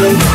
châu Á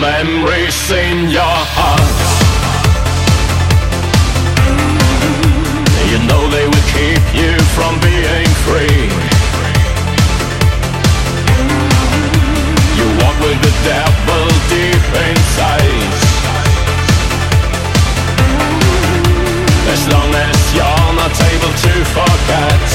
memories in your heart. You know they will keep you from being free. You walk with the devil deep inside. As long as you're not able to forget.